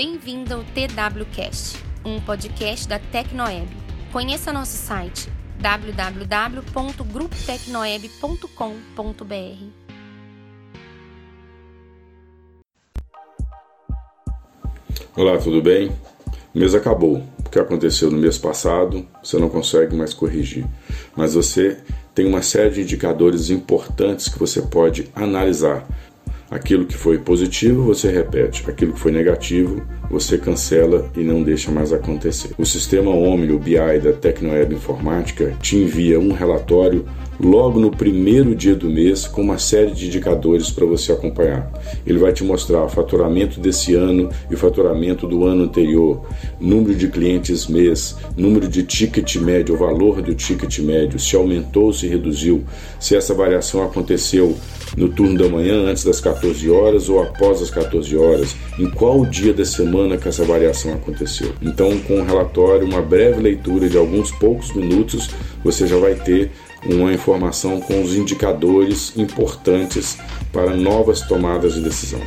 Bem-vindo ao TWCast, um podcast da Tecnoeb. Conheça nosso site www.gruptecnoeb.com.br. Olá, tudo bem? O mês acabou. O que aconteceu no mês passado você não consegue mais corrigir, mas você tem uma série de indicadores importantes que você pode analisar Aquilo que foi positivo você repete, aquilo que foi negativo você cancela e não deixa mais acontecer. O sistema Omni, o BI da Tecnoeb Informática, te envia um relatório logo no primeiro dia do mês com uma série de indicadores para você acompanhar. Ele vai te mostrar o faturamento desse ano e o faturamento do ano anterior, número de clientes mês, número de ticket médio, o valor do ticket médio, se aumentou ou se reduziu, se essa variação aconteceu no turno da manhã, antes das 14 horas ou após as 14 horas, em qual dia da semana que essa variação aconteceu. Então, com o relatório, uma breve leitura de alguns poucos minutos, você já vai ter uma informação com os indicadores importantes para novas tomadas de decisão.